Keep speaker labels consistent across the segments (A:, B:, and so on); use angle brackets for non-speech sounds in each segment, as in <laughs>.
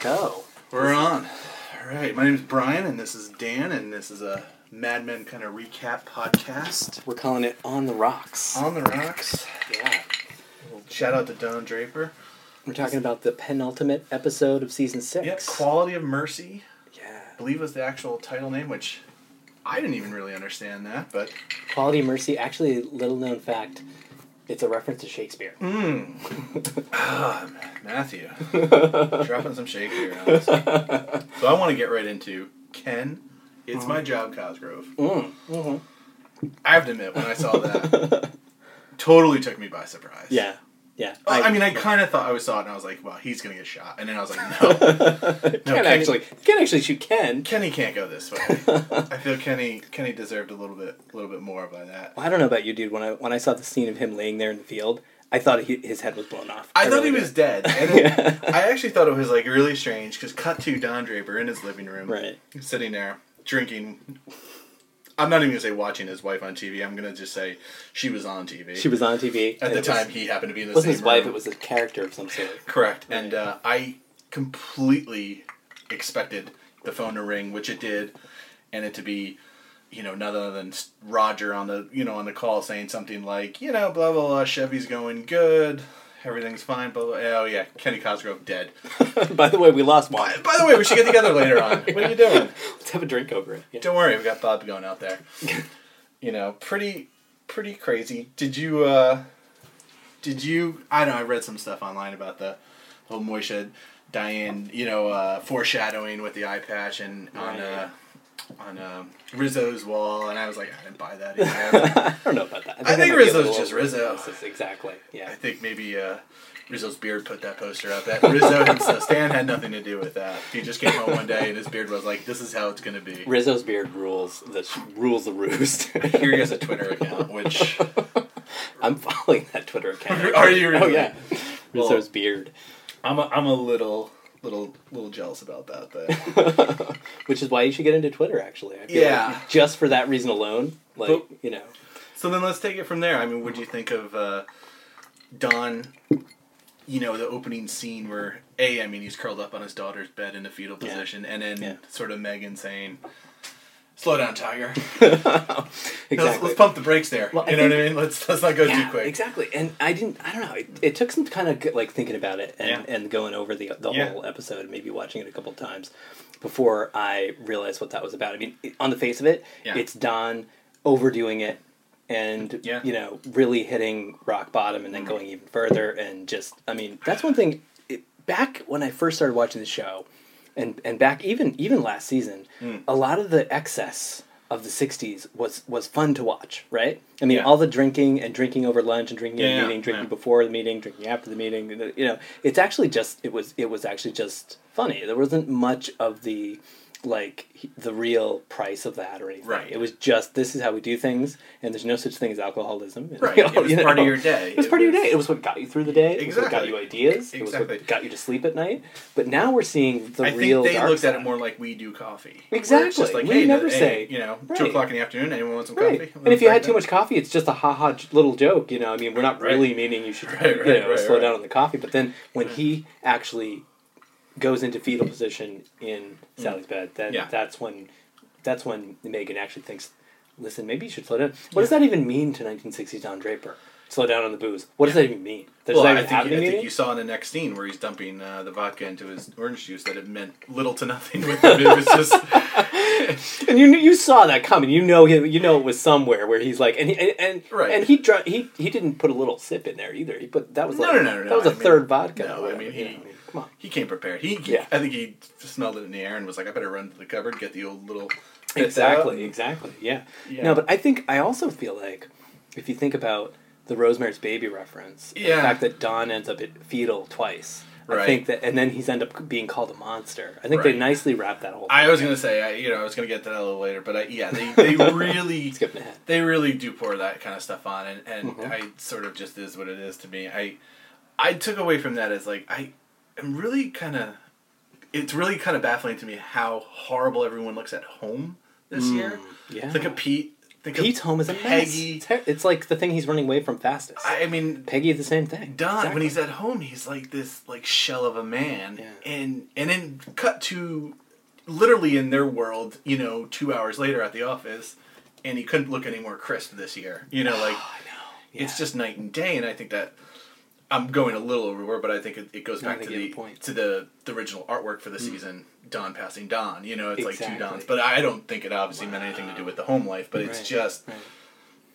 A: go.
B: We're on. All right. My name is Brian, and this is Dan, and this is a Mad Men kind of recap podcast.
A: We're calling it On the Rocks.
B: On the rocks.
A: Yeah.
B: Shout out to Don Draper.
A: We're talking about the penultimate episode of season six.
B: Yep. Quality of Mercy.
A: yeah.
B: I believe was the actual title name, which I didn't even really understand that, but
A: Quality of Mercy, actually, little known fact, it's a reference to Shakespeare.
B: mm. ah, Matthew, <laughs> dropping some Shakespeare on us. So I want to get right into Ken. It's my job, Cosgrove.
A: Mm. hmm
B: I have to admit, when I saw that, <laughs> totally took me by surprise.
A: Yeah. Yeah.
B: I, I mean, I kind of thought I was saw it, and I was like, "Well, he's gonna get shot," and then I was like, "No, <laughs> <laughs>
A: can't
B: Kenny-
A: actually can't actually shoot Ken.
B: Kenny can't go this way." <laughs> I feel Kenny Kenny deserved a little bit a little bit more by that.
A: Well, I don't know about you, dude. When I when I saw the scene of him laying there in the field, I thought he, his head was blown off.
B: I, thought
A: really
B: he
A: did.
B: was dead, and then I actually thought it was like really strange because cut to Don Draper in his living room,
A: right.
B: sitting there drinking. I'm not even gonna say watching his wife on TV. I'm gonna just say she was on TV.
A: She was on TV
B: at the
A: it
B: time.
A: Was,
B: he happened to be in the
A: wasn't
B: same
A: his wife;
B: room.
A: it was a character of some sort.
B: Correct.
A: Right.
B: And uh, I completely expected the phone to ring, which it did, and it to be, you know, none other than Roger on the, you know, on the call saying something like, you know, blah blah blah, Chevy's going good, everything's fine, blah. Oh yeah, Kenny Cosgrove dead. <laughs>
A: By the way, we lost one.
B: By, by the way, we should get together later on. What are you doing? <laughs>
A: Let's have a drink over it. Yeah.
B: Don't worry, we got Bob going out there. <laughs> you know, pretty pretty crazy. Did you uh did you I don't know, I read some stuff online about the whole Moshe Dayan, you know, uh foreshadowing with the eye patch and on
A: Right.
B: uh on uh, Rizzo's wall and I was like, I didn't buy that. <laughs>
A: I don't know about that.
B: I think
A: be a
B: Rizzo's just Rizzo.
A: Exactly. Yeah.
B: I think maybe uh Rizzo's beard put that poster up. That Rizzo himself, Stan had nothing to do with that. He just came home one day and his beard was like, "This is how it's gonna be."
A: Rizzo's beard rules the rules the roost.
B: Here he has a Twitter account, which <laughs>
A: I'm following that Twitter account.
B: Are you
A: Oh
B: really?
A: yeah.
B: Well-
A: Rizzo's beard,
B: I'm a, I'm a little little little jealous about that. But <laughs>
A: which is why you should get into Twitter. Actually, I feel
B: Yeah.
A: like just for that reason alone, like
B: But-
A: you know,
B: so then let's take it from there. I mean, what do you think of uh, Don? You know, the opening scene where a I mean he's curled up on his daughter's bed in a fetal
A: Yeah.
B: position, and then
A: Yeah.
B: sort of Megan saying, "Slow down, Tiger.
A: exactly. <laughs>
B: Let's, let's pump the brakes there.
A: Well,
B: you know what I mean? Let's let's not go
A: yeah,
B: too quick.
A: Exactly, and I didn't. I don't know. It, it took some kind of like thinking about it and,
B: Yeah.
A: and going over the the
B: Yeah.
A: whole episode, and maybe watching it a couple times before I realized what that was about. I mean, on the face of it,
B: Yeah.
A: it's Don overdoing it and.
B: Mm-hmm.
A: you know really hitting rock bottom and then going even further and just I mean that's one thing. It, back when I first started watching the show, and and back even even last season,
B: Mm.
A: a lot of the excess of the '60s was was fun to watch. Right? I mean,
B: Yeah.
A: all the drinking and drinking over lunch and drinking at the meeting, drinking
B: yeah.
A: before the meeting, drinking after the meeting. You know, it's actually just it was it was actually just funny. There wasn't much of the like the real price of that or anything.
B: Right.
A: It was just this is how we do things, and there's no such thing as alcoholism. <laughs>
B: Right.
A: You know,
B: It was part of your day.
A: It was
B: It
A: part of your day. It was what got you through the day. Exactly. It was what got you ideas. Exactly. It was what got you to sleep at night. But now we're seeing the
B: I
A: real.
B: think they looked at it more like we do coffee.
A: Exactly.
B: Just like,
A: We
B: hey,
A: never
B: hey,
A: say-
B: you know,
A: Right.
B: two o'clock in the afternoon. Anyone want some
A: Right.
B: coffee?
A: And if you had too much coffee, it's just a ha ha little joke, you know. I mean, we're not
B: Right.
A: really meaning you should, you know, slow down on the coffee. But then when he actually goes into fetal position in Sally's bed, then
B: Mm. Yeah.
A: that's when that's when Megan actually thinks, "Listen, maybe you should slow down." What does that even mean to 1960s Don Draper? Slow down on the booze. What does that even mean? Does
B: well,
A: that
B: I
A: even
B: think,
A: have
B: I
A: any
B: think
A: meaning?
B: you saw in the next scene where he's dumping uh, the vodka into his orange juice that it meant little to nothing with him. It was just <laughs>
A: And you knew- you saw that coming. You know him. You know it was somewhere where he's like, and he, and and,
B: Right.
A: and he dr- he he didn't put a little sip in there either. He put that was
B: No,
A: like,
B: no, no, no,
A: that was a
B: I mean,
A: third vodka.
B: no, I
A: whatever,
B: mean,
A: you
B: he-
A: know, I mean, come on.
B: he came prepared. He, he
A: Yeah.
B: I think he smelled it in the air and was like, I better run to the cupboard, get the old little
A: Exactly,
B: out.
A: exactly. Yeah.
B: Yeah.
A: No, but I think I also feel like if you think about the Rosemary's Baby reference,
B: Yeah.
A: the fact that Don ends up at fetal twice. I think that, and then he's end up being called a monster. I think they nicely wrapped that whole.
B: I was gonna say, I, you know, I was gonna get to that a little later, but I, yeah, they, they <laughs> really they really do pour that kind of stuff on, and and
A: Mhm.
B: I sort of just is what it is to me. I I took away from that as like I am really kind of. It's really kind of baffling to me how horrible everyone looks at home this year.
A: Mm, Yeah.
B: Look at Pete think of
A: Pete's home is a mess.
B: Peggy.
A: It's, it's like the thing he's running away from fastest.
B: I, I mean,
A: Peggy, the same thing.
B: Don
A: Exactly.
B: when he's at home, he's like this like shell of a man,
A: Yeah.
B: and and then cut to literally in their world, you know, two hours later at the office, and he couldn't look any more crisp this year. You know, <sighs> like
A: Oh, I know.
B: it's just night and day, and I think that. I'm going a little overboard, but I think it, it goes back to the
A: point. Mm.
B: to the the original artwork for the season. Don passing Don, you know, it's like two Dons, but I don't think it obviously meant anything to do with the home life. But it's
A: Right,
B: just
A: right.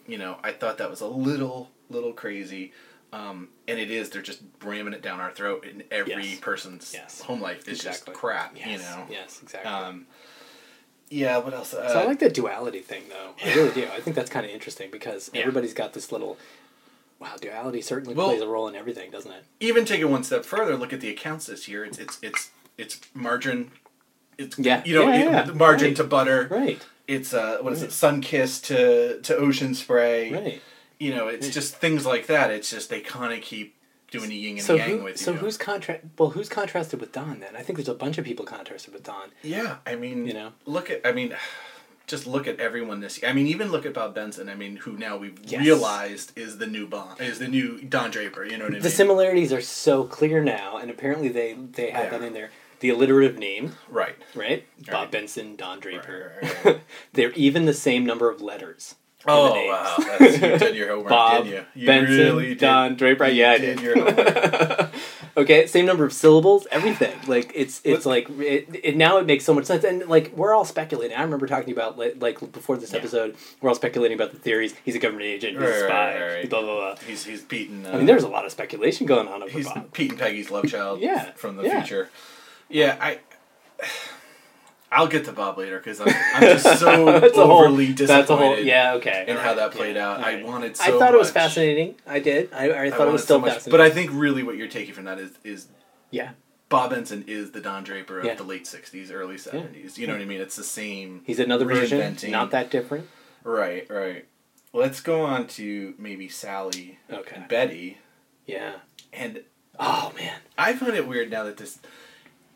B: you know, I thought that was a little, little crazy. Um, and it is, they're just ramming it down our throat in every
A: Yes.
B: person's
A: Yes.
B: home life. is
A: Exactly.
B: just crap,
A: Yes.
B: you know?
A: Yes, exactly.
B: Um, yeah, what else? Uh,
A: so I like the duality thing, though. I really do. I think that's kind of interesting because
B: Yeah.
A: everybody's got this little. Wow, duality certainly
B: Well-
A: plays a role in everything, doesn't it?
B: even take it one step further, look at the accounts this year. It's, it's, it's, it's margarine. It's,
A: Yeah.
B: you know,
A: Yeah,
B: it-
A: yeah.
B: margin
A: Right.
B: to butter.
A: Right.
B: It's, uh, what is
A: Right.
B: it? Sunkist to, to ocean spray.
A: Right.
B: You know, it's
A: Right.
B: just things like that. It's just, they kind of keep doing the yin and
A: So
B: yang
A: who,
B: with
A: so
B: you.
A: who's contrast? Well, who's contrasted with Don then? I think there's a bunch of people contrasted with Don.
B: Yeah, I mean,
A: You know?
B: look at, I mean, just look at everyone this year. I mean, even look at Bob Benson. I mean, who now we've
A: Yes.
B: realized is the new Bond, is the new Don Draper. You know what I mean?
A: The similarities are so clear now, and apparently they they have
B: Yeah.
A: that in there. The alliterative name,
B: right.
A: right? Bob
B: Right.
A: Benson, Don Draper.
B: Right. <laughs>
A: They're even the same number of letters.
B: Oh wow, That's, you did your homework, <laughs>
A: Bob
B: didn't you? You
A: Benson,
B: really did.
A: Don Draper.
B: you
A: Yeah, I
B: did
A: did.
B: your homework. <laughs>
A: okay, same number of syllables, everything. Like it's it's like it, it now it makes so much sense, and like we're all speculating. I remember talking about like, before this
B: Yeah.
A: episode, we're all speculating about the theories. He's a government agent. He's
B: Right,
A: a spy.
B: right, right.
A: Blah blah blah.
B: he's he's Pete and uh,
A: I mean, there's a lot of speculation going on over
B: he's
A: Bob.
B: Pete and Peggy's love child.
A: Yeah,
B: from the
A: yeah.
B: future. Yeah, I. I'll get to Bob later because I'm, I'm <laughs> just so
A: That's a whole-
B: overly disappointed.
A: That's a whole yeah okay.
B: and
A: all
B: how that played
A: yeah,
B: out.
A: all
B: I
A: wanted.
B: wanted.
A: I
B: so
A: thought it was fascinating. I did. I, I thought it was still
B: so much-
A: fascinating.
B: But I think really what you're taking from that is is
A: yeah,
B: Bob Benson is the Don Draper of
A: Yeah.
B: the late '60s, early '70s. You know what I mean? It's the same.
A: he's another version, not that different.
B: Right, right. Let's go on to maybe Sally
A: Okay.
B: and Betty.
A: Yeah.
B: And
A: Oh man.
B: I find it weird now that this.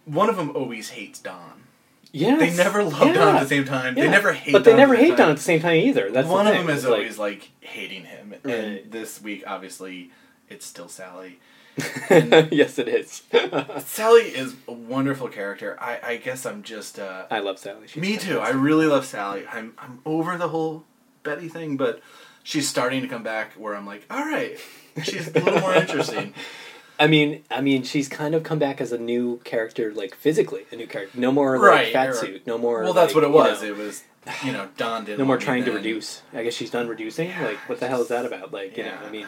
B: One of them always hates Don.
A: Yeah.
B: They never love Don at the same time. They never hate.
A: But they
B: Don
A: never
B: at the
A: hate
B: time.
A: Don at the same time either. That's
B: One
A: the
B: of them is
A: It's
B: always like hating him,
A: Right.
B: and this week obviously it's still Sally. <laughs>
A: yes, it is. <laughs>
B: Sally is a wonderful character. I, I guess I'm just. Uh,
A: I love Sally. She's
B: Me too. I really love Sally. I'm I'm over the whole Betty thing, but she's starting to come back where I'm like, all right, she's a little more <laughs> interesting.
A: I mean, I mean, she's kind of come back as a new character, like physically, a new character. No more like
B: Right,
A: fat suit. No more.
B: Well, that's
A: like,
B: what it
A: you
B: was.
A: know,
B: It was, you know, Don didn't.
A: no more trying to reduce. I guess she's done reducing.
B: Yeah,
A: like, what the hell is that about? Like, you know, I mean,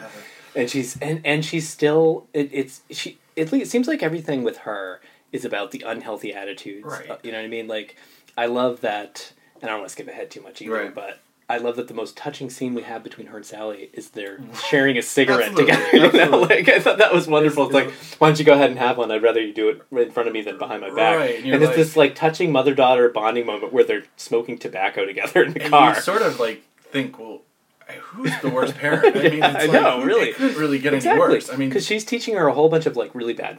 A: and she's and and she's still. It, it's she. At least it seems like everything with her is about the unhealthy attitudes.
B: Right.
A: Uh, you know what I mean? Like, I love that, and I don't want to skip ahead too much either,
B: Right.
A: but. I love that the most touching scene we have between her and Sally is they're mm. sharing a cigarette together. <laughs> You know? Like I thought that was wonderful. It's,
B: It's-
A: like, why don't you go ahead and have one? I'd rather you do it right in front of me than behind my back.
B: Right, and
A: and it's
B: like-
A: this like touching mother daughter bonding moment where they're smoking tobacco together in the car.
B: you sort of like think, well, who's the worst <laughs> parent? I mean,
A: Yeah,
B: it's like,
A: know, really.
B: it couldn't really get
A: exactly.
B: any worse. I mean,
A: because she's teaching her a whole bunch of like really bad,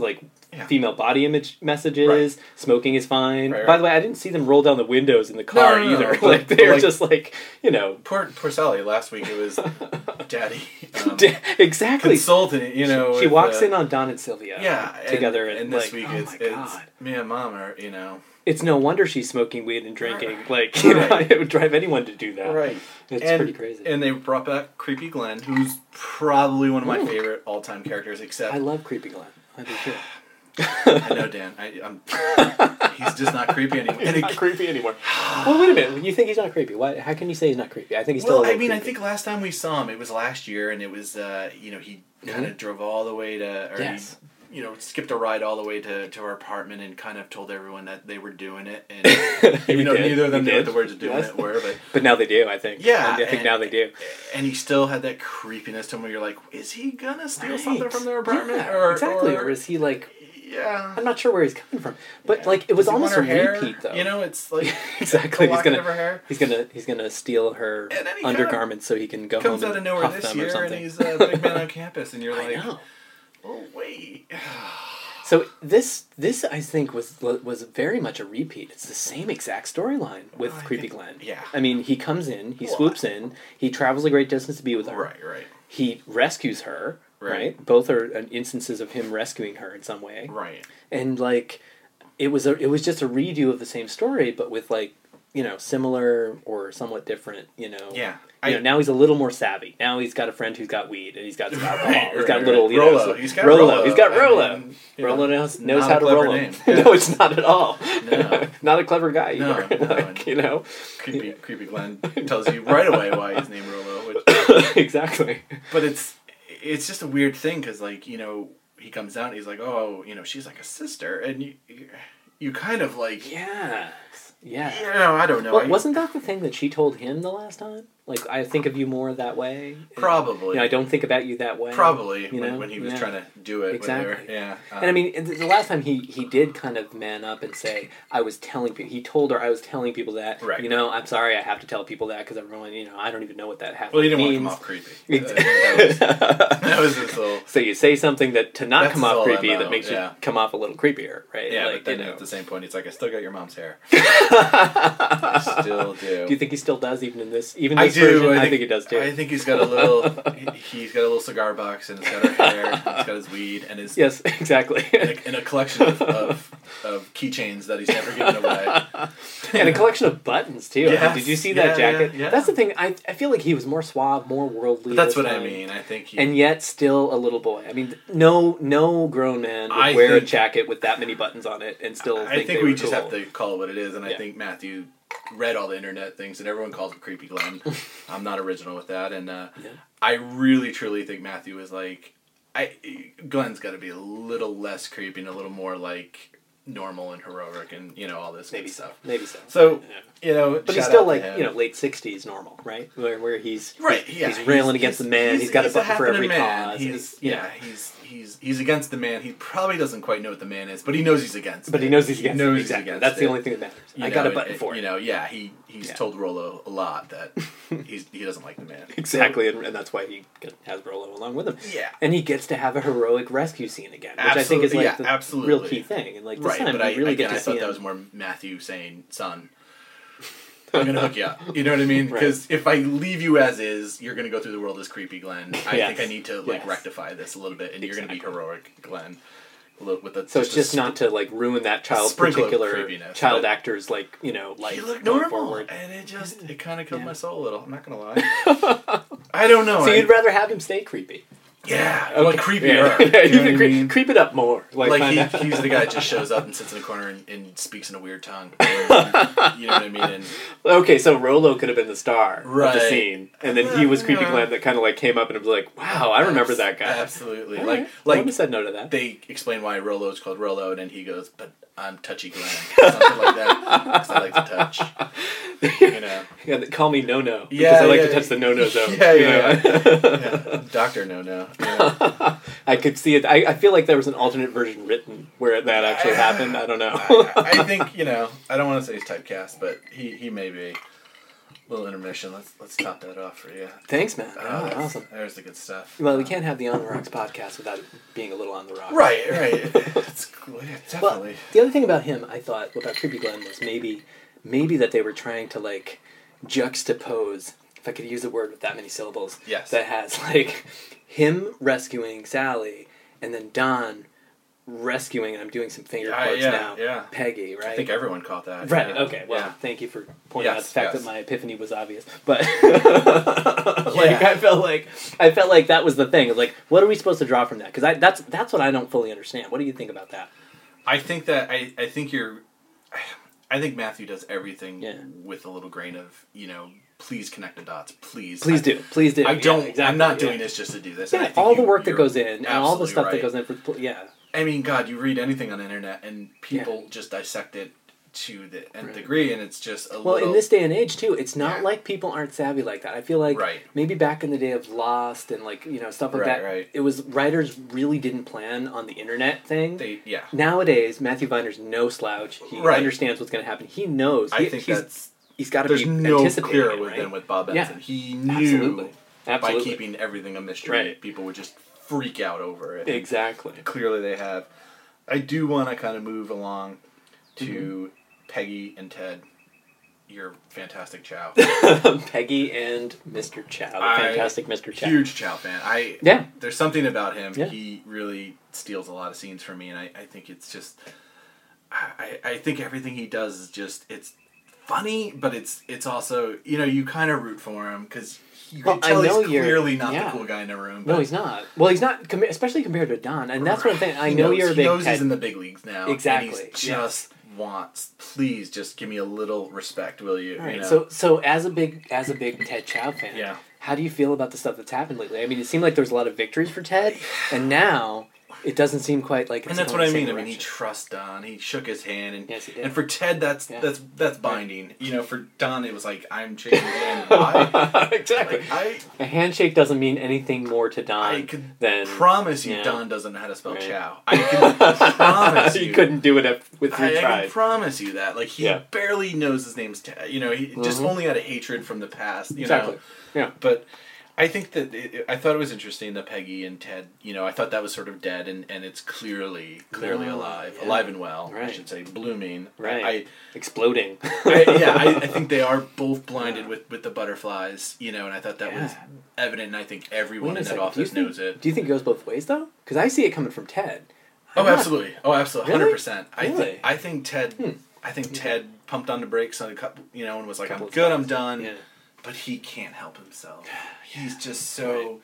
A: like
B: Yeah.
A: female body image messages. Smoking is fine.
B: Right,
A: By the way, I didn't see them roll down the windows in the car
B: no, no,
A: either.
B: but- <laughs>
A: like they're
B: like-
A: just like you know,
B: poor poor Sally. Last week it was <laughs> Daddy. Um,
A: exactly.
B: consultant, you know.
A: she
B: with,
A: walks
B: uh,
A: in on Don and Sylvia.
B: yeah, and-
A: together
B: and,
A: and,
B: this
A: like,
B: week
A: oh
B: it's it's me and Mom are you know
A: It's no wonder she's smoking weed and drinking. Like <laughs> you know, it would drive anyone to do that.
B: right.
A: It's
B: and,
A: pretty crazy.
B: And they brought back Creepy Glenn, who's probably one of my
A: Ooh.
B: favorite all time characters. Except
A: I love creepy Glenn. I do too.
B: I know Dan. I, I'm, he's just not creepy anymore.
A: He's not creepy anymore. well, wait a minute. You think he's not creepy? Why? How can you say he's not creepy? I think he's still.
B: well,
A: a
B: I
A: little
B: mean, I think last time we saw him, it was last year, and it was uh, you know he kind of drove all the way to, or
A: Yes.
B: he, you know, skipped a ride all the way to, to our apartment and kind of told everyone that they were doing it, and <laughs> even though
A: did.
B: neither of them knew what
A: did.
B: the words of doing
A: Yes.
B: it were, but <laughs>
A: But now they do. I think.
B: Yeah,
A: I think
B: and-
A: now they do.
B: and he still had that creepiness to him where you're like, is he gonna steal
A: Right.
B: something from their apartment,
A: Yeah,
B: or
A: exactly,
B: or,
A: or is he like?
B: yeah?
A: I'm not sure where he's coming from, but like it was almost a
B: hair?
A: repeat though.
B: You know, it's <laughs> like
A: exactly. He's gonna
B: of her hair.
A: he's gonna he's gonna steal her
B: And then he kinda
A: undergarments so he can go
B: Comes
A: home
B: out
A: and
B: of nowhere this year, and he's a big man on campus, and you're like,
A: know.
B: Oh wait.
A: So this this I think was was very much a repeat. It's the same exact storyline with
B: I
A: Creepy
B: think-
A: Glenn.
B: yeah.
A: I mean, he comes in, he
B: Well,
A: swoops in, he travels a great distance to be with her.
B: Right, right,
A: He rescues her. Right.
B: Right.
A: Both are uh, instances of him rescuing her in some way.
B: right.
A: And like, it was a it was just a redo of the same story, but with like you know similar or somewhat different. You know.
B: Yeah.
A: You know, now he's a little more savvy. Now he's got a friend who's got weed and he's got <laughs> some alcohol.
B: Right,
A: he's
B: right,
A: got
B: right.
A: little, you know,
B: Rollo.
A: so-
B: He's got
A: Rollo.
B: Rollo.
A: He's got
B: I mean, you know,
A: knows, knows how to roll.
B: name. <laughs>
A: no, it's not at all.
B: No. <laughs>
A: not a clever guy
B: No,
A: either.
B: no.
A: like, you know,
B: creepy, creepy Glenn tells you right away why he's named Rollo. Which,
A: exactly.
B: but it's it's just a weird thing because like you know he comes down and he's like oh you know she's like a sister and you, you kind of like
A: Yeah. Yeah.
B: you know I don't know.
A: Well,
B: I-
A: wasn't that the thing that she told him the last time? Like, I think of you more that way.
B: Probably.
A: You know, I don't think about you that way.
B: probably
A: you
B: when,
A: know?
B: when he was
A: Yeah.
B: trying to do it
A: Exactly.
B: her. Yeah.
A: And I
B: um,
A: mean, the last time he he did kind of man up and say, "I was telling people." He told her, "I was telling people that."
B: Right.
A: You know, I'm sorry, I have to tell people that because everyone, you know, I don't even know what that half
B: well, he didn't
A: means.
B: want to come off creepy. <laughs> Uh, that, was, <laughs> that was his little.
A: so you say something that to not come off creepy
B: I
A: that makes
B: yeah.
A: you come off a little creepier, right?
B: Yeah,
A: like,
B: but then
A: you know.
B: at the same point, he's like, "I still got your mom's hair." <laughs> Still do.
A: do you think he still does even in this? Even
B: I
A: this
B: do.
A: version,
B: I
A: I
B: think,
A: think, he does too.
B: I think he's got a little. <laughs> he, he's got a little cigar box and he's got her hair. he's got his weed and his
A: yes, <laughs> exactly.
B: and a, collection of, of, of keychains that he's never given away. <laughs>
A: and a collection of buttons too.
B: Yes.
A: Did you see
B: Yeah,
A: that jacket?
B: yeah, yeah.
A: That's the thing. I, I feel like he was more suave, more worldly.
B: But that's what I mean. I think he.
A: and yet still a little boy. I mean, no, no grown man would
B: I
A: wear a jacket with that many buttons on it and still.
B: I
A: think,
B: think we just
A: cool.
B: have to call it what it is, and I think Matthew read all the internet things, and everyone calls him Creepy Glenn. <laughs> I'm not original with that, and uh,
A: Yeah.
B: I really truly think Matthew is like, I Glenn's got to be a little less creepy and a little more like normal and heroic, and you know all this
A: maybe
B: good
A: so,
B: stuff.
A: maybe so.
B: So
A: Yeah.
B: you know,
A: But he's still like you know late sixties normal, right? Where where he's
B: Right,
A: he's,
B: yeah,
A: he's railing
B: he's-
A: against the man. he's got a button for every
B: man.
A: cause.
B: He's yeah,
A: know.
B: he's he's he's against the man. He probably doesn't quite know what the man is, but he knows he's against.
A: But
B: it.
A: he knows he's against. it.
B: knows he's
A: exactly.
B: against
A: That's the only thing that matters.
B: You
A: I
B: know,
A: got a button
B: it-
A: for it.
B: You know, yeah, he he's
A: Yeah.
B: told Rollo a lot that <laughs> he's he doesn't like the man.
A: Exactly, and, and that's why he has Rollo along with him.
B: Yeah.
A: And he gets to have a heroic rescue scene again, which I think is
B: Absolutely,
A: like
B: yeah,
A: the
B: absolutely.
A: real key thing. And like this
B: right,
A: time,
B: but I
A: really
B: again,
A: get to
B: I thought
A: him.
B: that was more Matthew saying, "Son, I'm gonna hook you up." <laughs> You know what I mean?
A: Right.
B: Because if I leave you as is, you're gonna go through the world as creepy Glenn. I
A: Yes.
B: think I need to like
A: Yes.
B: rectify this a little bit, and you're gonna be heroic, Glenn. With a,
A: So it's just
B: sp-
A: not to like ruin that child's particular child actor's like you know life
B: He looked normal,
A: forward.
B: and it just it kind of killed
A: Yeah.
B: my soul a little. I'm not gonna lie. <laughs> I don't know.
A: So
B: I-
A: you'd rather have him stay creepy?
B: Yeah, like creepier. <laughs>
A: Yeah,
B: you
A: you
B: what
A: can cre-
B: mean?
A: creep it up more. Like,
B: like he, he's the guy that just shows up and sits in a corner and, and speaks in a weird tongue. <laughs> you know what I mean? And
A: okay, so Rolo could have been the star of the scene, and then he was creepy
B: Yeah.
A: Glenn that kind of like came up and was like, "Wow, I remember that guy."
B: Absolutely.
A: All
B: like
A: right. I
B: like
A: wouldn't have said no to that.
B: they explain why Rolo is called Rolo, and then he goes, "But I'm touchy Glenn," something like that, because I like to touch. You <laughs> know,
A: Yeah, call me No No because
B: Yeah,
A: I like
B: yeah,
A: to touch the No No zone.
B: yeah,
A: you
B: yeah, yeah. Doctor No No. Yeah. <laughs>
A: I could see it. I, I feel like there was an alternate version written where that actually happened. I don't know.
B: I, I <laughs> think you know. I don't want to say he's typecast, but he he may be. A Little intermission. Let's let's top that off for you.
A: Thanks, man.
B: Oh,
A: Oh, awesome.
B: There's the good stuff.
A: Well, we uh, can't have the On the Rocks podcast without being a little on the rocks.
B: Right, right. <laughs> It's cool. Yeah,
A: Well,
B: definitely.
A: the other thing about him, I thought about Creepy Glenn was maybe, maybe that they were trying to like juxtapose, if I could use a word with that many syllables,
B: Yes.
A: that has <laughs> like him rescuing Sally and then Don rescuing, and I'm doing some finger
B: Yeah,
A: quotes
B: yeah,
A: now,
B: yeah.
A: Peggy, right?
B: I think everyone caught that.
A: Right.
B: yeah.
A: Okay. Well, thank you for pointing out the fact
B: yes.
A: that my epiphany was obvious. But <laughs> <laughs> like, I felt like I felt like that was the thing. Like, what are we supposed to draw from that? Because I that's that's what I don't fully understand. What do you think about that?
B: I think that I, I think you're <sighs> I think Matthew does everything with a little grain of, you know, please connect the dots, please.
A: Please
B: I,
A: do. Please do.
B: I don't
A: exactly,
B: I'm not
A: yeah.
B: doing this just to do this.
A: Yeah, all the
B: you-
A: work that goes in and all the stuff that goes in for yeah.
B: I mean, God, you read anything on the internet and people just dissect it to the nth
A: Right.
B: degree and it's just a
A: Well,
B: little
A: in this day and age too, it's not
B: Yeah.
A: like people aren't savvy like that. I feel like
B: Right.
A: maybe back in the day of Lost and like you know stuff like
B: Right,
A: that,
B: right.
A: it was writers really didn't plan on the internet thing.
B: they yeah.
A: Nowadays, Matthew Weiner's no slouch. He
B: Right.
A: understands what's going to happen. He knows.
B: I
A: He-
B: think
A: he's,
B: that's
A: he's got to
B: there's
A: be
B: no
A: anticipating
B: clearer
A: it,
B: with
A: right?
B: than with Bob
A: Yeah.
B: He knew
A: Absolutely.
B: by keeping everything a mystery,
A: Right.
B: people would just freak out over it.
A: Exactly.
B: Clearly, they have. I do want to kind of move along to
A: Mm-hmm.
B: Peggy and Ted. Your fantastic Chaough. <laughs>
A: Peggy and Mr. Chaough, the
B: I-
A: fantastic Mr. Chaough.
B: Huge Chaough fan. I
A: Yeah.
B: There's something about him.
A: Yeah.
B: He really steals a lot of scenes from me, and I, I think it's just. I, I think everything he does is just it's funny, but it's it's also you know you kind of root for him because you
A: Well,
B: can
A: I
B: tell
A: know
B: he's clearly not
A: yeah.
B: the cool guy in the room.
A: No, he's not. Well, he's not, com- especially compared to Don, and that's what I'm saying.
B: I
A: know
B: knows-
A: you're a
B: he
A: big
B: knows he's in the big leagues now.
A: Exactly,
B: And he
A: yeah.
B: just wants. Please, just give me a little respect, will you?
A: All right.
B: You know?
A: So, so as a big as a big Ted Chaough fan,
B: Yeah.
A: how do you feel about the stuff that's happened lately? I mean, it seemed like there was a lot of victories for Ted, and now it doesn't seem quite like. It's
B: and that's what I mean. I mean, he
A: direction.
B: trusts Don. He shook his hand, and
A: Yes, he did.
B: and for Ted, that's
A: Yeah.
B: that's that's binding. You know, for Don, it was like I'm shaking his hand. Why? <laughs>
A: exactly.
B: Like, I
A: A handshake doesn't mean anything more to Don
B: I could
A: than
B: promise you. Don doesn't know how to spell
A: Right.
B: Chaough. I can promise <laughs> you.
A: you couldn't do it with
B: I,
A: three
B: I can promise you that. Like he
A: Yeah.
B: barely knows his name's Ted. You know, he just
A: Mhm.
B: only had a hatred from the past. You
A: Exactly.
B: know,
A: Yeah.
B: but I think that it, I thought it was interesting that Peggy and Ted. You know, I thought that was sort of dead, and, and it's clearly clearly
A: No,
B: alive,
A: yeah.
B: alive and well. I should say, blooming.
A: Right.
B: I,
A: Exploding. <laughs>
B: I, yeah, I, I think they are both <laughs> blinded with, with the butterflies, you know, and I thought that was evident, and I think everyone in that
A: second, do you
B: office
A: think-
B: knows it.
A: Do you think it goes both ways though? Because I see it coming from Ted.
B: Oh,
A: I'm not-
B: absolutely. Oh, absolutely.
A: Really?
B: Hundred percent. I
A: Really?
B: think I think Ted.
A: Hmm.
B: I think Ted pumped on the brakes on a couple, you know, and was like, "I'm good, I'm
A: times.
B: done."
A: Yeah.
B: But he can't help himself. <sighs> He's just so.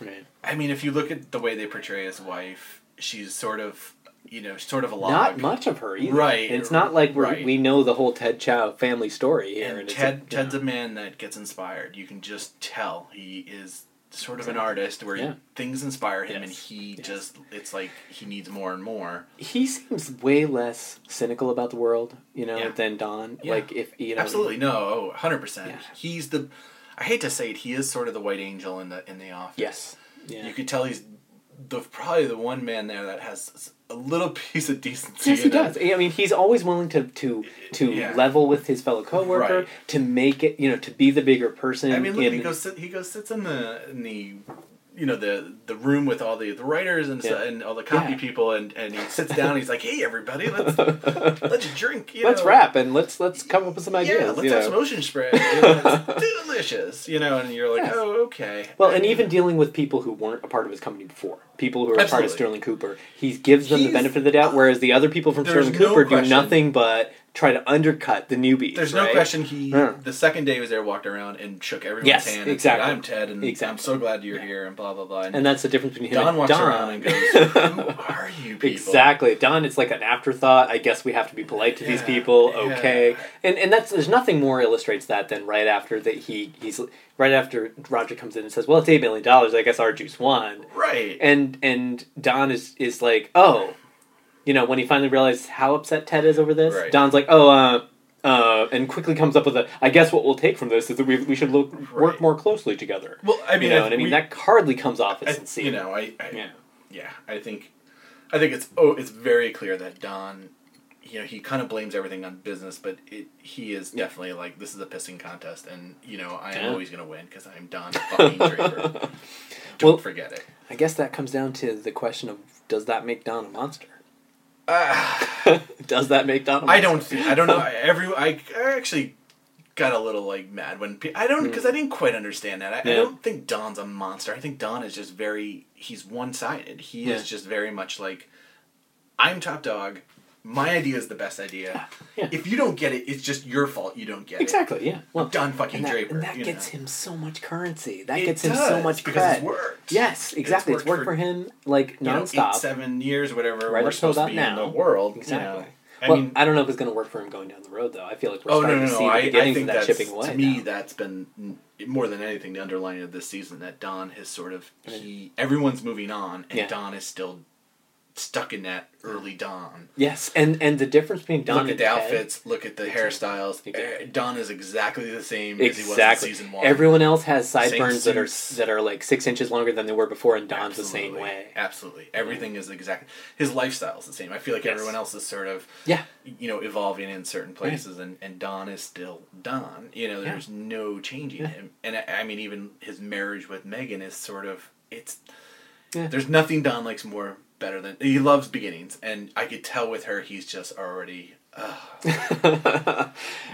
A: Right.
B: I mean, if you look at the way they portray his wife, she's sort of, you know, sort of a log.
A: Not much of her either.
B: Right,
A: And it's not like we're,
B: right.
A: we know the whole Ted Chaough family story here.
B: And
A: And,
B: Ted,
A: a,
B: Ted's a man that gets inspired. You can just tell he is sort of an artist where
A: Yeah.
B: things inspire him, and he
A: Yes.
B: just it's like he needs more and more.
A: he seems way less cynical about the world, you know,
B: Yeah.
A: than Don.
B: Yeah.
A: Like if you know,
B: Absolutely no, oh, 100 percent.
A: Yeah.
B: He's the. I hate to say it, he is sort of the white angel in the in the office.
A: Yes. Yeah.
B: You could tell he's the probably the one man there that has a little <laughs> piece of decency.
A: Yes, he
B: it.
A: does. I mean, he's always willing to to to
B: Yeah.
A: level with his fellow coworker,
B: Right.
A: to make it, you know, to be the bigger person.
B: I mean, look,
A: in,
B: he goes he goes sits in the in the you know the the room with all the, the writers and so,
A: Yeah.
B: and all the copy
A: Yeah.
B: people and, and he sits down. he's like, "Hey, everybody, let's <laughs> let's drink. You
A: let's
B: know.
A: rap and let's let's come up with some ideas.
B: Yeah, let's
A: you
B: have
A: know.
B: some ocean spray. You know, it's <laughs> delicious, you know." And you're like,
A: Yes.
B: "Oh, okay."
A: Well, and even dealing with people who weren't a part of his company before, people who are a part of Sterling Cooper, he gives them
B: He's-
A: the benefit of the doubt, whereas the other people from Sterling
B: no
A: Cooper do nothing but try to undercut the newbies.
B: There's no question he
A: Yeah.
B: the second day he was there walked around and shook everyone's
A: Yes,
B: hand and
A: exactly.
B: said, "I'm Ted and
A: exactly.
B: I'm so glad you're
A: Yeah.
B: here and blah blah blah." And,
A: And that's the difference between him
B: Don
A: and
B: walks
A: Don.
B: around and goes, <laughs> "Who are you people?"
A: Exactly. Don, it's like an afterthought. I guess we have to be polite to these people.
B: yeah.
A: Okay. And and that's there's nothing more illustrates that than right after that he he's right after Roger comes in and says, "Well, it's eight million dollars. I guess our juice won."
B: Right.
A: And and Don is is like, "Oh, you know," when he finally realizes how upset Ted is over this,
B: Right.
A: Don's like, "Oh, uh." Uh, and quickly comes up with a. I guess what we'll take from this is that we, we should look, work more closely together.
B: well, I mean,
A: you know,
B: I,
A: and I mean
B: we-
A: that hardly comes off
B: I,
A: as sincere.
B: you know, I, I
A: yeah,
B: yeah, I think, I think it's oh, it's very clear that Don, you know, he kind of blames everything on business, but it he is definitely like this is a pissing contest, and you know, I am
A: Yeah.
B: always gonna win because I'm Don fucking <laughs> Draper. Don't
A: Well-
B: forget it.
A: I guess that comes down to the question of does that make Don a monster?
B: Uh, <sighs>
A: does that make Don?
B: I don't. thi- I don't know. I- <laughs> Every I, I actually got a little like mad when pe- I don't because I didn't quite understand that. I, I
A: Hmm.
B: Don't think Don's a monster. I think Don is just very. He's one sided. He
A: Yeah.
B: is just very much like, I'm top dog. My idea is the best idea. <laughs>
A: Yeah.
B: If you don't get it, it's just your fault. You don't get it.
A: Exactly. Yeah. Well,
B: Don fucking
A: and that,
B: Draper.
A: and that gets
B: know.
A: him so much currency. That
B: It
A: gets him so much
B: because
A: cred.
B: it's worked.
A: Yes, exactly. It's worked, for, him like
B: you know,
A: nonstop.
B: eight, seven years, whatever.
A: Right
B: we're
A: up
B: supposed to be
A: now.
B: in the world.
A: exactly.
B: You know. I
A: well,
B: mean,
A: I don't know if it's going to work for him going down the road, though. I feel like we're
B: Oh
A: starting
B: no, no,
A: to
B: no!
A: see the
B: I, I
A: beginnings
B: think
A: of that chipping away.
B: to me
A: now.
B: that's been more than anything the underlining of this season that Don has sort of he everyone's moving on and
A: Yeah.
B: Don is still stuck in that early Don.
A: Yes, and and the difference between Don
B: look
A: and
B: at the
A: Ted-
B: outfits, look at the hairstyles.
A: Exactly.
B: Uh, Don is exactly the same as he was
A: Exactly.
B: in season one.
A: Everyone else has sideburns that are that are like six inches longer than they were before, and Don's the same way.
B: Absolutely, everything is exactly his lifestyle is the same. I feel like
A: Yes.
B: everyone else is sort of
A: Yeah.
B: you know evolving in certain places, and, and Don is still Don. You know,
A: Yeah.
B: there's no changing
A: Yeah.
B: him. And I, I mean, even his marriage with Megan is sort of it's.
A: Yeah.
B: There's nothing Don likes more better than he loves beginnings, and I could tell with her he's just already. <laughs> Uh,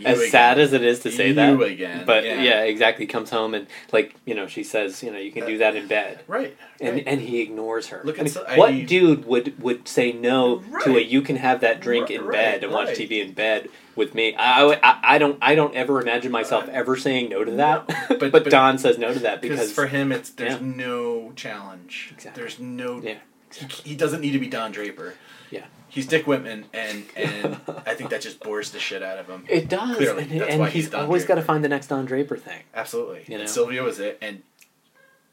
A: as
B: again.
A: sad as it is to say
B: You
A: that,
B: again,
A: but
B: yeah.
A: yeah. exactly. Comes home and like you know, she says, you know, you can do that in bed,
B: right,
A: and
B: right.
A: and he ignores her.
B: Look
A: I mean,
B: so- I-
A: what dude would would say no to a you can have that drink in
B: Right,
A: bed and watch. TV in bed with me? I, I, I don't I don't ever imagine myself ever saying no to that.
B: No, <laughs>
A: but,
B: but-
A: Don says no to that
B: because
A: because
B: for him it's there's
A: yeah.
B: no challenge.
A: Exactly.
B: There's no.
A: yeah
B: He, he doesn't need to be Don Draper.
A: yeah
B: He's Dick Whitman, and and I think that just bores the shit out of him.
A: it does
B: Clearly,
A: and,
B: that's
A: and
B: why
A: he's,
B: he's
A: always got to find the next Don Draper thing.
B: Absolutely.
A: You know?
B: And Sylvia was it, and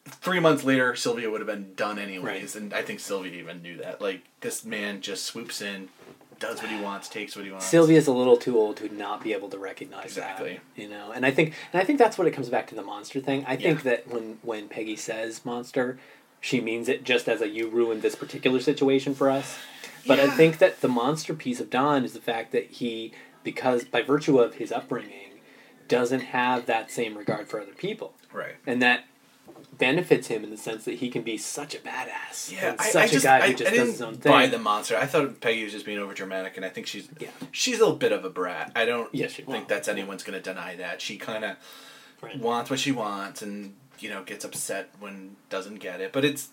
B: three months later, Sylvia would have been done anyways,
A: Right.
B: and I think Sylvia even knew that. Like this man just swoops in, does what he wants, takes what he wants.
A: Sylvia's a little too old to not be able to recognize
B: Exactly.
A: that, you know. And I think, and I think that's what it comes back to the monster thing. I think that when when Peggy says monster, she means it just as a you ruined this particular situation for us. But I think that the monster piece of Don is the fact that he, because by virtue of his upbringing, doesn't have that same regard for other people,
B: Right.
A: and that benefits him in the sense that he can be such a badass.
B: Yeah,
A: and
B: I,
A: such
B: I just,
A: a guy
B: I,
A: who just
B: I
A: does
B: didn't
A: his own thing.
B: buy the monster. I thought Peggy was just being over dramatic, and I think she's
A: Yeah.
B: she's a little bit of a brat. I don't
A: Yes,
B: think that's anyone's going to deny that. She kind of
A: Right.
B: wants what she wants, and you know gets upset when doesn't get it. But it's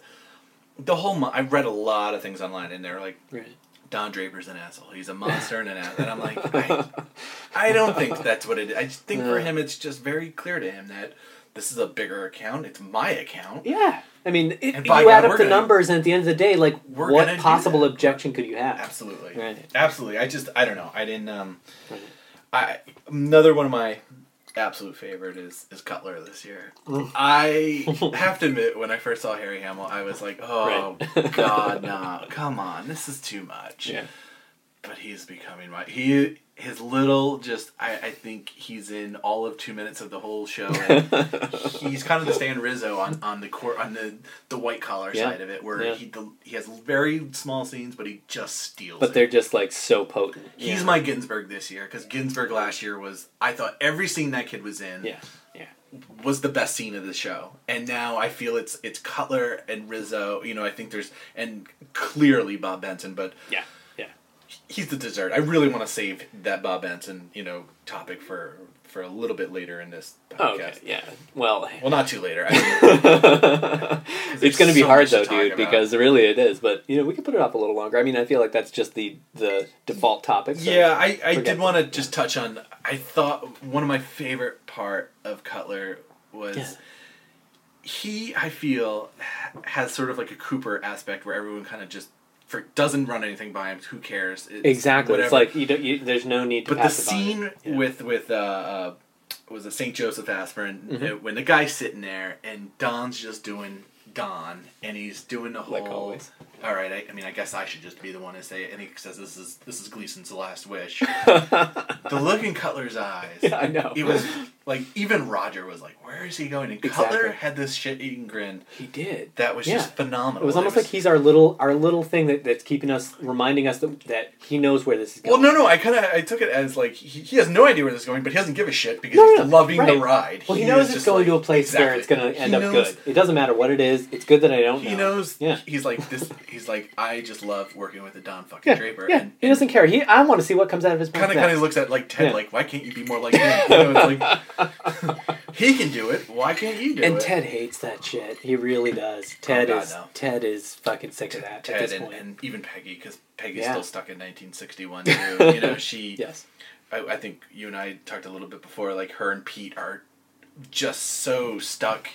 B: the whole. Mo- I've read a lot of things online, and they're like,
A: Right.
B: Don Draper's an asshole. He's a monster and an asshole. And I'm like, I, I don't think that's what it is. I just think for him, it's just very clear to him that this is a bigger account. It's my account.
A: Yeah, I mean, it, you
B: by
A: add up the
B: gonna-
A: numbers, and at the end of the day, like, what possible objection could you have?
B: Absolutely.
A: Right.
B: Absolutely. I just, I don't know. I didn't, um, I, another one of my absolute favorite is, is Cutler this year.
A: Mm.
B: I <laughs> have to admit, when I first saw Harry Hamlin, I was like, oh,
A: Right. <laughs>
B: God, no. Come on. This is too much.
A: Yeah,
B: but he's becoming my he his little just I, I think he's in all of two minutes of the whole show and <laughs> he's kind of the Stan Rizzo on, on the court on the the white collar
A: Yeah.
B: side of it where
A: Yeah.
B: he the, he has very small scenes but he just steals
A: but
B: it.
A: they're just like so potent.
B: he's
A: yeah.
B: my Ginsberg this year because Ginsberg last year was I thought every scene that kid was in
A: yeah, yeah,
B: was the best scene of the show and now I feel it's it's Cutler and Rizzo you know I think there's and clearly Bob Benson but
A: yeah.
B: He's the dessert. I really want to save that Bob Benson, you know, topic for for a little bit later in this oh, podcast.
A: Oh, okay, yeah. Well,
B: Well, not too later. I <laughs> mean,
A: it's going to be
B: so
A: hard though, dude,
B: about.
A: because really it is. But you know, we can put it off a little longer. I mean, I feel like that's just the the default topic. so-
B: yeah, I, I did want to just touch on. I thought one of my favorite part of Cutler was
A: Yeah.
B: he. I feel has sort of like a Cooper aspect where everyone kind of just for, doesn't run anything by him. Who cares? It's
A: exactly. It's like you don't. You, there's no need to.
B: But the
A: pass it by.
B: scene
A: Yeah.
B: with with uh, uh, was it St. Joseph Aspirin
A: Mhm.
B: uh, when the guy's sitting there and Don's just doing Don and he's doing the whole.
A: Like always.
B: All right, I, I mean, I guess I should just be the one to say it. And he says, "This is this is Gleason's last wish." <laughs> the look in Cutler's eyes.
A: Yeah, I know.
B: It was like even Roger was like, "Where is he going?" And
A: Exactly.
B: Cutler had this shit-eating grin
A: he did.
B: that was
A: Yeah.
B: just phenomenal.
A: It was almost like he's our little our little thing that, that's keeping us reminding us that, that he knows where this is going.
B: Well, no, no. I kind of I took it as like he, he has no idea where this is going, but he doesn't give a shit because
A: No,
B: he's
A: no,
B: loving the ride.
A: Well, he,
B: is
A: knows it's going
B: like-
A: to a place where it's going to end
B: He
A: up good. It doesn't matter what it is. It's good that I don't know.
B: He knows.
A: Yeah.
B: He's like this. He's like I just love working with the Don fucking
A: Yeah,
B: Draper.
A: yeah.
B: And,
A: he doesn't care. He I want to see what comes out of his mouth.
B: kind of kind of looks at like Ted
A: Yeah.
B: like why can't you be more like him? You know, <laughs> he can do it. Why can't you do
A: And
B: it?
A: And Ted hates that shit. He really does. Oh, Ted
B: Oh, God,
A: is
B: no.
A: Ted is fucking sick of that at
B: Ted
A: this
B: and,
A: point.
B: and even Peggy because Peggy's
A: Yeah.
B: still stuck in 1961 too. you know <laughs> she.
A: yes.
B: I, I think you and I talked a little bit before. Like her and Pete are just so stuck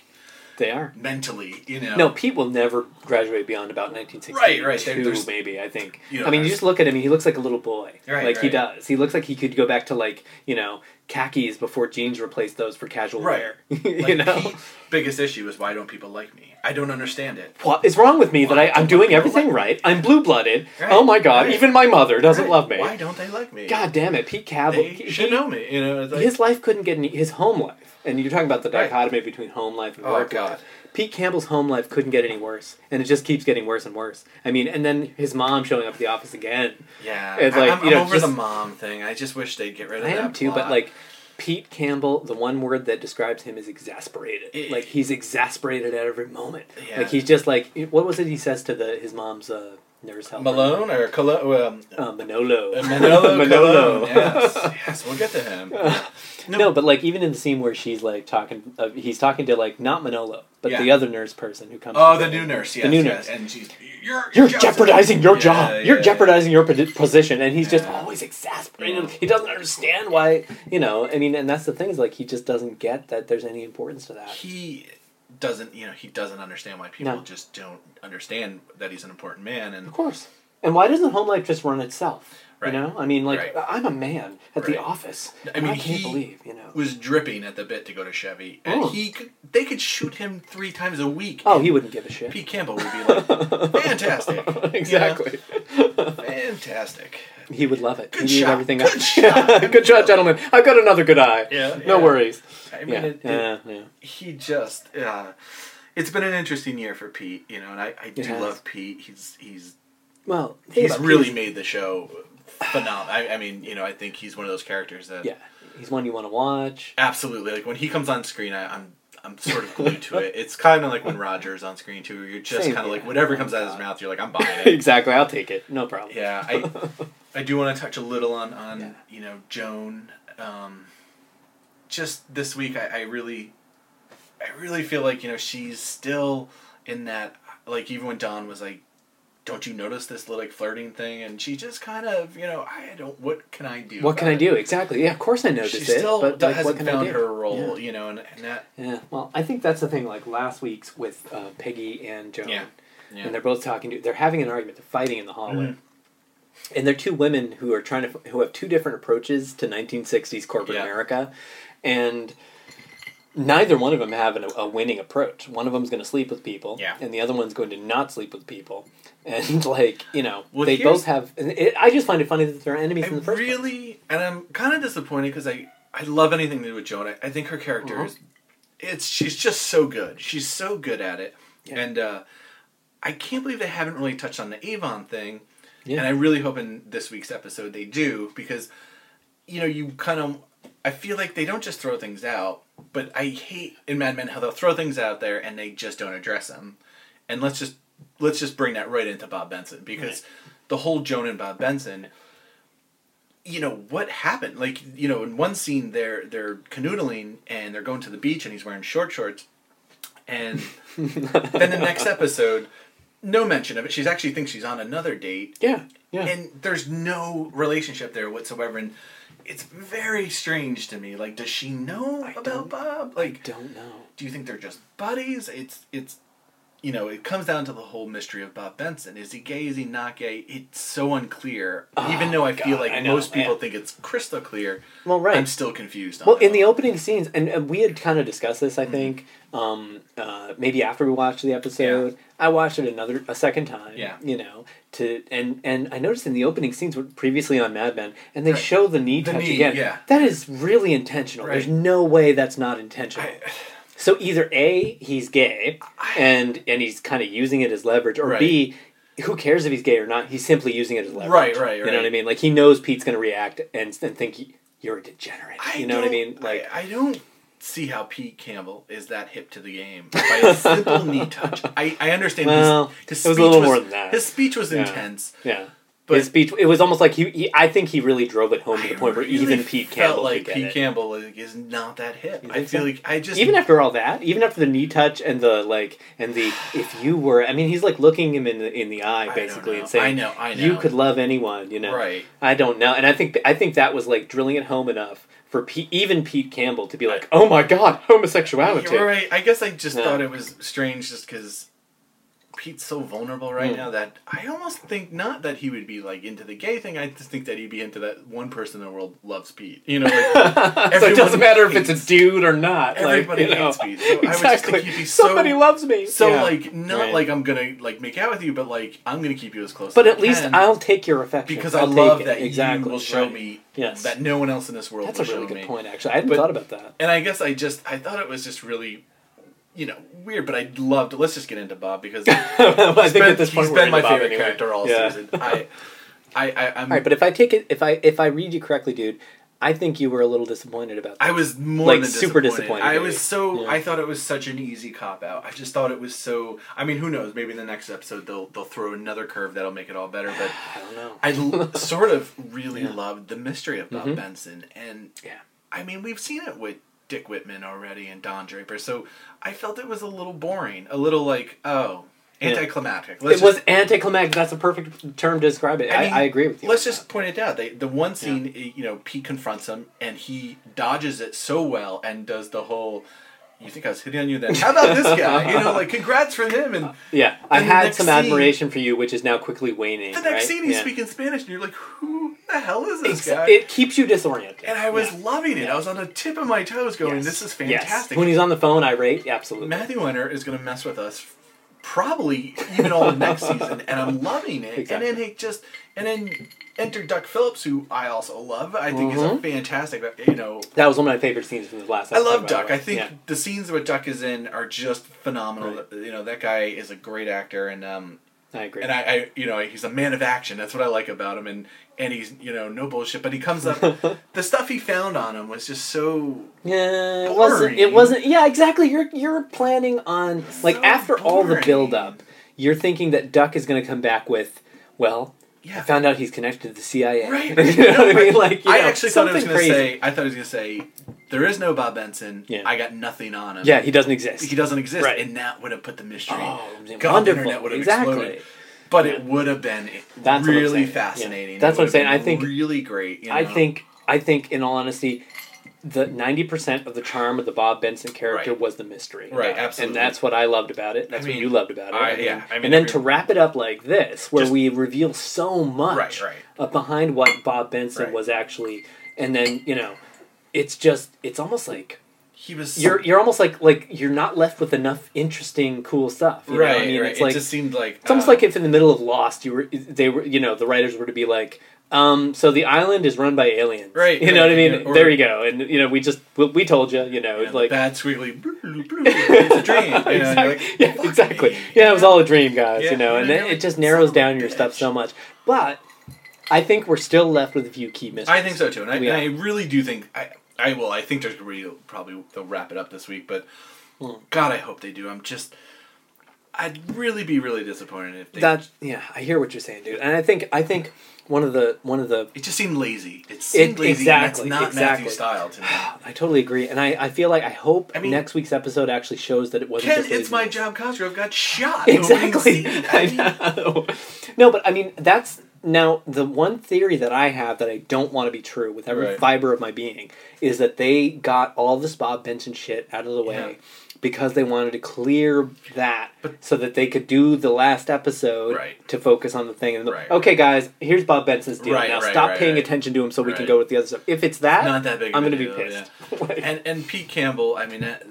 A: They are.
B: mentally. You know.
A: No, Pete will never graduate beyond about 1962,
B: Right, right. There-
A: maybe, I think.
B: you know,
A: I mean, you just look at him, he looks like a little boy.
B: Right,
A: like, he does. He looks like he could go back to, like, you know, khakis before jeans replaced those for casual
B: Right.
A: wear. <laughs>
B: Like,
A: you know? <laughs>
B: Biggest issue is why don't people like me? I don't understand it.
A: What is wrong with me that
B: Why
A: I, I'm doing everything
B: like
A: right? I'm blue blooded.
B: Right,
A: Oh my god,
B: right.
A: even my mother doesn't love me.
B: Why don't they like me?
A: God damn it, Pete Campbell.
B: they
A: he-
B: should know me. You know, like,
A: his life couldn't get any his home life and you're talking about the dichotomy between home life and
B: Oh,
A: work
B: God.
A: life pete campbell's home life couldn't get any worse and it just keeps getting worse and worse i mean and then his mom showing up at the office again
B: yeah.
A: It's
B: I-
A: like,
B: I'm,
A: you know,
B: I'm over
A: just-
B: the mom thing. I just wish they'd get rid of
A: i
B: that.
A: am too but like pete campbell the one word that describes him is exasperated
B: It-
A: like he's exasperated at every moment
B: Yeah.
A: like he's just like what was it he says to the his mom's uh nurse helper.
B: Malone or Colo- um,
A: Uh, Manolo.
B: Manolo. <laughs>
A: Manolo.
B: Cologne, <laughs> yes, yes, we'll get to him. <laughs>
A: No. but like even in the scene where she's like talking, uh, he's talking to like not Manolo, but
B: Yeah.
A: the other nurse person who comes.
B: Oh, the new nurse. Yes,
A: the new
B: yes.
A: nurse.
B: and she's you're
A: You're
B: Joseph."
A: jeopardizing your
B: Yeah,
A: job. You're
B: yeah,
A: jeopardizing your position, and he's just always exasperated. He doesn't understand why, you know. I mean, and that's the thing is like he just doesn't get that there's any importance to that.
B: He doesn't, you know, he doesn't understand why people
A: No.
B: just don't understand that he's an important man, and
A: Of course. And why doesn't home life just run itself?
B: Right.
A: You know, I mean, like
B: Right.
A: I'm a man at the office.
B: I mean,
A: I can't
B: he
A: believe, you know.
B: was dripping at the bit to go to Chevy, and
A: Oh.
B: he could, they could shoot him three times a week.
A: Oh, he wouldn't give a shit.
B: Pete Campbell would be like, <laughs> fantastic,
A: exactly.
B: fantastic.
A: He would love it.
B: Good
A: he
B: shot.
A: everything
B: Good shot. <laughs>
A: Good shot, gentlemen. I've got another good eye.
B: Yeah,
A: No
B: yeah.
A: worries.
B: I mean,
A: Yeah,
B: it, it-
A: yeah,
B: he just, uh, it's been an interesting year for Pete, you know, and I, I do
A: has.
B: love Pete. He's he's
A: Well,
B: he's really
A: Pete's-
B: made the show phenomenal. I, I mean, you know, I think he's one of those characters that
A: Yeah, he's one you want to watch.
B: absolutely like when he comes on screen, I, I'm I'm sort of glued to it. It's kind of like when Roger's on screen too. You're just
A: Same,
B: kind of like whatever comes out of his mouth, you're like, I'm buying <laughs> it.
A: exactly. I'll take it. No problem.
B: yeah, I I do want to touch a little on on
A: Yeah.
B: you know Joan. Um, just this week, I, I really, I really feel like you know she's still in that like even when Don was like, "Don't you notice this little like flirting thing?" and she just kind of you know I don't. What can I do?
A: What can I do?
B: it?
A: Exactly. Yeah, of course I noticed
B: She
A: it.
B: still
A: but like,
B: hasn't
A: what can I
B: found
A: do?
B: her role,
A: Yeah.
B: you know, and, and that
A: Yeah, well, I think that's the thing. Like last week's with uh, Peggy and Joan,
B: Yeah. Yeah.
A: and they're both talking. To, they're having an argument. They're fighting in the hallway,
B: Mhm.
A: and they're two women who are trying to who have two different approaches to 1960s corporate. America, and neither one of them have an, a winning approach. One of them's going to sleep with people,
B: Yeah.
A: and the other one's going to not sleep with people. And like you know,
B: Well,
A: they both have. It, I just find it funny that they're enemies
B: I
A: in the first place.
B: really, and I'm kind of disappointed because I I love anything to do with Joan. I, I think her character
A: Uh-huh.
B: is, it's she's just so good. She's so good at it,
A: Yeah.
B: and uh, I can't believe they haven't really touched on the Avon thing.
A: Yeah.
B: And I really hope in this week's episode they do because, you know, you kind of I feel like they don't just throw things out, but I hate in Mad Men how they'll throw things out there and they just don't address them. And let's just let's just bring that right into Bob Benson because the whole Joan and Bob Benson you know what happened? Like you know in one scene they're they're canoodling and they're going to the beach and he's wearing short shorts and <laughs> then the next episode no mention of it. She's actually thinks she's on another date.
A: Yeah, yeah.
B: and there's no relationship there whatsoever. And it's very strange to me like does she know
A: I
B: about bob like
A: don't know.
B: do you think they're just buddies it's it's you know it comes down to the whole mystery of bob benson is he gay is he not gay it's so unclear
A: Oh,
B: even though i feel like
A: I
B: most people
A: yeah.
B: think it's crystal clear
A: Well, right.
B: i'm still confused on
A: Well, in the opening scenes, and, and we had kind of discussed this, I
B: Mm-hmm.
A: think, um, uh, maybe after we watched the episode. I watched it another a second time.
B: Yeah.
A: You know, to and and I noticed in the opening scenes were previously on Mad Men, and they
B: Right.
A: show the knee
B: The
A: touch
B: knee,
A: again.
B: yeah.
A: That is really intentional.
B: Right.
A: There's no way that's not intentional.
B: I-
A: so either a he's gay, and and he's kind of using it as leverage, or
B: Right.
A: b. Who cares if he's gay or not? He's simply using it as leverage.
B: Right, right, right.
A: You know what I mean? Like he knows Pete's going to react and, and think he, you're a degenerate.
B: I
A: you know what I mean? Like
B: I, I don't see how Pete Campbell is that hip to the game by a simple knee touch. I, I understand
A: Well,
B: his, his
A: it was a
B: speech
A: little more than that.
B: His speech was
A: Yeah.
B: intense.
A: Yeah.
B: But-
A: his speech, it was almost like he, he, I think he really drove it home to
B: I
A: the point where even Pete Campbell
B: like Pete
A: it.
B: Campbell is, is not that hip. I feel
A: so?
B: like I just
A: Even after all that, even after the knee touch and the like, and the if you were, I mean, he's like looking him in the in the eye basically and saying,
B: I know, I know.
A: you could love anyone, you know."
B: right.
A: I don't know, and I think I think that was like drilling it home enough for Pete, even Pete Campbell to be like, "Oh my God, homosexuality."
B: You're right. I guess I just
A: Yeah.
B: thought it was strange just because Pete's so vulnerable right
A: Hmm.
B: now that I almost think not that he would be like into the gay thing. I just think that he'd be into that one person in the world loves Pete. You know, like <laughs>
A: so it doesn't matter if it's a dude or not.
B: Everybody
A: like, you know.
B: hates Pete. So I would just
A: exactly.
B: think he'd be so-
A: Somebody loves me.
B: so
A: Yeah.
B: like not
A: Right.
B: like I'm gonna like make out with you, but like I'm gonna keep you as close.
A: But
B: as
A: at
B: I
A: least
B: can
A: I'll take your affection
B: because I
A: I'll
B: love that
A: it. exactly.
B: you will show
A: right.
B: me
A: Yes.
B: that no one else in this world
A: That's a really
B: show
A: good
B: me.
A: point. Actually, I hadn't
B: But-
A: thought about that.
B: And I guess I just I thought it was just really, you know, weird. But I loved. Let's just get into Bob because <laughs>
A: I think
B: been,
A: at this point
B: he's
A: we're
B: been my
A: Bob
B: favorite
A: anyway.
B: character all
A: Yeah.
B: season. I, I, I, I'm
A: All right, but if I take it, if I if I read you correctly, dude, I think you were a little disappointed about that.
B: I was more
A: Like,
B: than
A: super
B: disappointed.
A: disappointed,
B: I was so.
A: Yeah.
B: I thought it was such an easy cop out. I just thought it was so. I mean, who knows? Maybe in the next episode they'll they'll throw another curve that'll make it all better. But <sighs>
A: I don't know.
B: I l- <laughs> sort of really
A: Yeah.
B: loved the mystery of Bob
A: Mhm.
B: Benson, and
A: Yeah.
B: I mean, we've seen it with Dick Whitman already and Don Draper, so I felt it was a little boring, a little like oh, anticlimactic.
A: it
B: Let's
A: was
B: just-
A: anticlimactic. That's a perfect term to describe it. I,
B: mean,
A: I agree with you.
B: Let's just point it out. They, the one scene, eh, you know, Pete confronts him and he dodges it so well and does the whole. You think I was hitting on you then? How about this guy? You know, like congrats for him. And <laughs>
A: yeah, I
B: and
A: had some
B: scene-
A: admiration for you, which is now quickly waning.
B: the next
A: right?
B: scene, he's
A: Yeah.
B: speaking Spanish, and you're like, who the hell is this
A: Ex-
B: guy?
A: It keeps you disoriented.
B: and I was
A: Yeah.
B: loving it. I was on the tip of my toes, going,
A: Yes.
B: "This is
A: Yes.
B: fantastic."
A: When he's on the phone, I rate absolutely.
B: Matthew Weiner is going to mess with us probably even all the next <laughs> season, and I'm loving it.
A: Exactly.
B: And then he just and then enter Duck Phillips, who I also love. I think is a
A: Mhm.
B: fantastic. You know,
A: That was one of my favorite scenes from the last.
B: I
A: episode,
B: love
A: by the
B: Duck.
A: way.
B: I think
A: Yeah.
B: the scenes that Duck is in are just phenomenal. You know, that guy is a great actor, and um,
A: I agree.
B: and I, I, you know, he's a man of action. That's what I like about him, and and he's you know no bullshit. But he comes up. <laughs> the stuff he found on him was just so
A: Yeah, it wasn't. It wasn't. Yeah, exactly. You're you're planning on like
B: So
A: after all the
B: boring.
A: build up, you're thinking that Duck is going to come back with, well, I found out he's connected to the CIA.
B: Right. <laughs>
A: you know what I mean? Like you
B: I
A: know,
B: actually thought it was going to say. I thought it was going to say, "There is no Bob Benson.
A: Yeah.
B: I got nothing on him.
A: Yeah, he doesn't exist.
B: he doesn't exist."
A: Right.
B: And that would have put the mystery.
A: Oh,
B: God,
A: wonderful.
B: the internet would have
A: exactly.
B: exploded. But
A: Yeah.
B: it would have been
A: That's
B: really fascinating.
A: Yeah. That's what I'm saying. I think-
B: really great. you
A: I think. I think, in all honesty, the ninety percent of the charm of the Bob Benson character
B: Right.
A: was the mystery.
B: Right,
A: about
B: absolutely.
A: And that's what I loved about it. That's
B: I
A: what you loved about it.
B: I- yeah, I mean,
A: and then to wrap it up like this, where
B: Just-
A: we reveal so much
B: Right, right.
A: behind what Bob Benson was actually, and then you know, it's just it's almost like
B: he was
A: you're you're almost like like you're not left with enough interesting cool stuff. you know?
B: right.
A: I mean,
B: right.
A: it's
B: it just seemed like
A: it's almost
B: uh,
A: like if in the middle of Lost, you were they were you know the writers were to be like. Um, so the island is run by aliens,
B: Right,
A: You know what I mean?
B: yeah, or-
A: there you go, and you know we just we, we told you, you know,
B: know,
A: like
B: bad squiggly. blue, blue, blue, it's a dream. You know, <laughs>
A: exactly,
B: like,
A: yeah, exactly.
B: me."
A: Yeah, it was all a dream, guys.
B: Yeah,
A: you know,
B: and
A: and
B: then
A: then it just narrows down your
B: bitch."
A: stuff so much. But I think we're still left with a few key mysteries.
B: I think so too, and I,
A: Yeah.
B: and I really do think I, I will. I think there's real probably they'll wrap it up this week, but
A: Hmm.
B: God, I hope they do. I'm just, I'd really be really disappointed if they.
A: That yeah, I hear what you're saying, dude. And I think I think one of the one of the
B: it just seemed lazy. It seemed
A: It-
B: lazy.
A: exactly,
B: and that's not
A: exactly.
B: Matthew style to me. <sighs>
A: I totally agree, and I, I feel like I hope
B: I mean-
A: next week's episode actually shows that it wasn't
B: Ken,
A: just
B: it's my job. Cosgrove got shot. <laughs>
A: exactly. I <laughs>
B: I
A: know. No, but I mean that's now the one theory that I have that I don't want to be true with every
B: Right.
A: fiber of my being is that they got all this Bob Benson shit out of the way because they wanted to clear that
B: But-
A: so that they could do the last episode
B: Right.
A: to focus on the thing and
B: Right.
A: okay guys here's Bob Benson's deal
B: Right,
A: now stop paying attention to him so we can go with the other stuff if it's that
B: not that big.
A: I'm gonna be
B: deal,
A: pissed
B: yeah.
A: Like- <laughs>
B: And and Pete Campbell. I mean, that,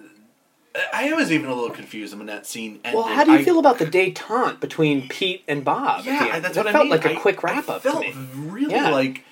B: I was even a little confused when that scene ended.
A: well, how do you
B: I-
A: feel about the detente between Pete and Bob?
B: Yeah, that's
A: That
B: what I
A: felt
B: mean.
A: like a
B: I-
A: quick wrap up to
B: felt really
A: Yeah.
B: like.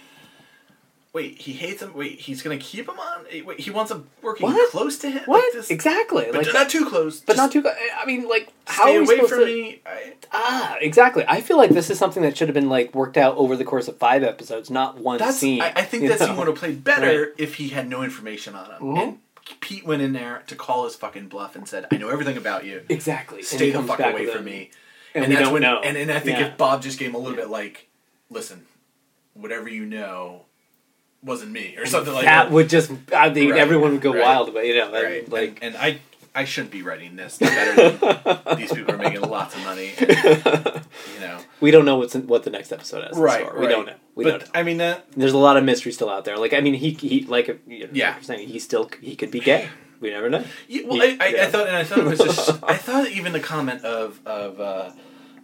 B: Wait, he hates him. Wait, he's gonna keep him on. eh, Wait, he wants him working
A: What?
B: close to him.
A: What
B: Like this,
A: exactly?
B: But
A: like,
B: not too close.
A: but not too. I mean, like, how
B: Stay
A: are we
B: away from
A: to?
B: me. I,
A: Ah, exactly. I feel like this is something that should have been like worked out over the course of five episodes, not one
B: that's.
A: scene.
B: I, I think that
A: know?
B: scene would have played better if he had no information on him.
A: Mhm.
B: And Pete went in there to call his fucking bluff and said, "I know everything about you.
A: exactly.
B: Stay the fuck away from me."
A: and, we
B: that's
A: don't
B: when,
A: know.
B: And, and I think
A: Yeah.
B: if Bob just gave him a little
A: Yeah.
B: bit like, "Listen, whatever you know, wasn't me," or something like
A: that
B: that.
A: would just. I
B: Right,
A: everyone would go
B: right.
A: wild but you know,
B: right.
A: like.
B: and, and I I shouldn't be writing this. Better than <laughs> these people are making lots of money. And, <laughs> you know,
A: we don't know what's in, what the next episode has. in
B: right?
A: We don't know. We
B: but
A: don't know.
B: I mean that.
A: There's a lot of mystery still out there. Like I mean, he he like you know,
B: Yeah.
A: saying he still he could be gay. We never know.
B: Yeah, well,
A: Yeah.
B: I, I, I thought, and I thought it was just. <laughs> I thought even the comment of of uh,